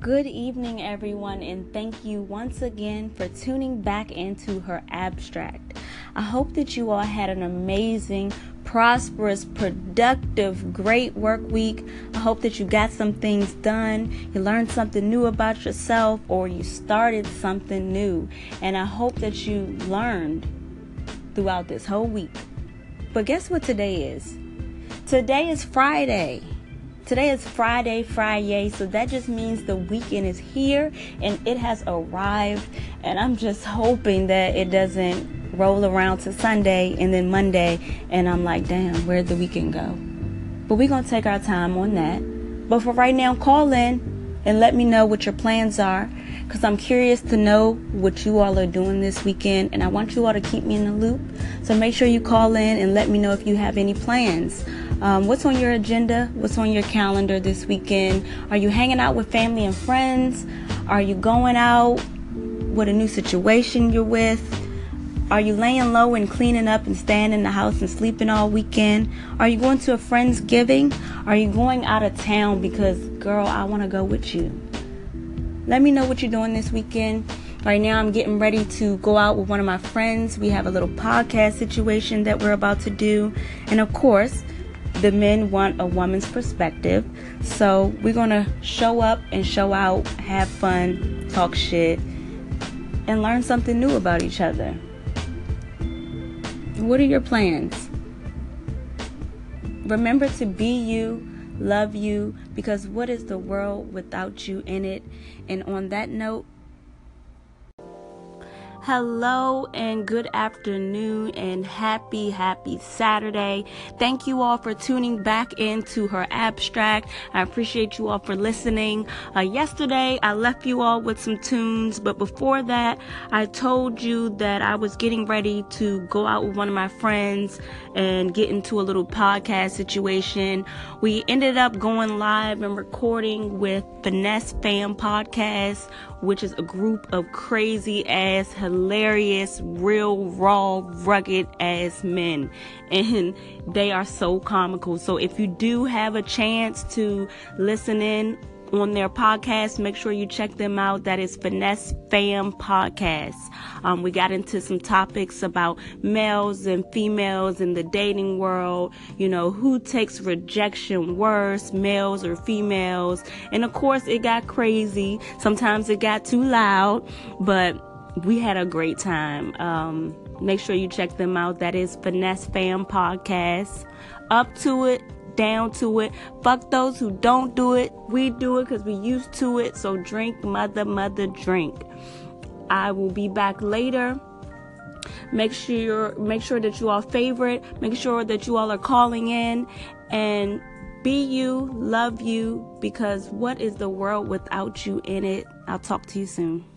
Good evening, everyone, and thank you once again for tuning back into her abstract. I hope that you all had an amazing, prosperous, productive, great work week. I hope that you got some things done, you learned something new about yourself, or you started something new. And I hope that you learned throughout this whole week. But guess what today is? Today is Friday. Today is Friday, Friday, so that just means the weekend is here and it has arrived. And I'm just hoping that it doesn't roll around to Sunday and then Monday, and I'm like, damn, where'd the weekend go? But we're gonna take our time on that. But for right now, call in and let me know what your plans are because I'm curious to know what you all are doing this weekend and I want you all to keep me in the loop. So make sure you call in and let me know if you have any plans. Um, what's on your agenda? What's on your calendar this weekend? Are you hanging out with family and friends? Are you going out What a new situation you're with? Are you laying low and cleaning up and staying in the house and sleeping all weekend? Are you going to a Friendsgiving? Are you going out of town because, girl, I want to go with you? Let me know what you're doing this weekend. Right now, I'm getting ready to go out with one of my friends. We have a little podcast situation that we're about to do. And of course, the men want a woman's perspective. So we're going to show up and show out, have fun, talk shit, and learn something new about each other. What are your plans? Remember to be you love you because what is the world without you in it? And on that note, Hello and good afternoon and happy, happy Saturday. Thank you all for tuning back into her abstract. I appreciate you all for listening. Uh, yesterday, I left you all with some tunes, but before that, I told you that I was getting ready to go out with one of my friends and get into a little podcast situation. We ended up going live and recording with Finesse Fam Podcast, which is a group of crazy ass, hilarious, real, raw, rugged ass men. And they are so comical. So if you do have a chance to listen in on their podcast. Make sure you check them out. That is Finesse Fam Podcast. Um, we got into some topics about males and females in the dating world. You know, who takes rejection worse, males or females? And of course, it got crazy. Sometimes it got too loud, but we had a great time. Um, make sure you check them out. That is Finesse Fam Podcast. Up to it down to it. Fuck those who don't do it. We do it because we used to it. So drink, mother, mother, drink. I will be back later. Make sure make sure that you all favorite. Make sure that you all are calling in and be you, love you because what is the world without you in it? I'll talk to you soon.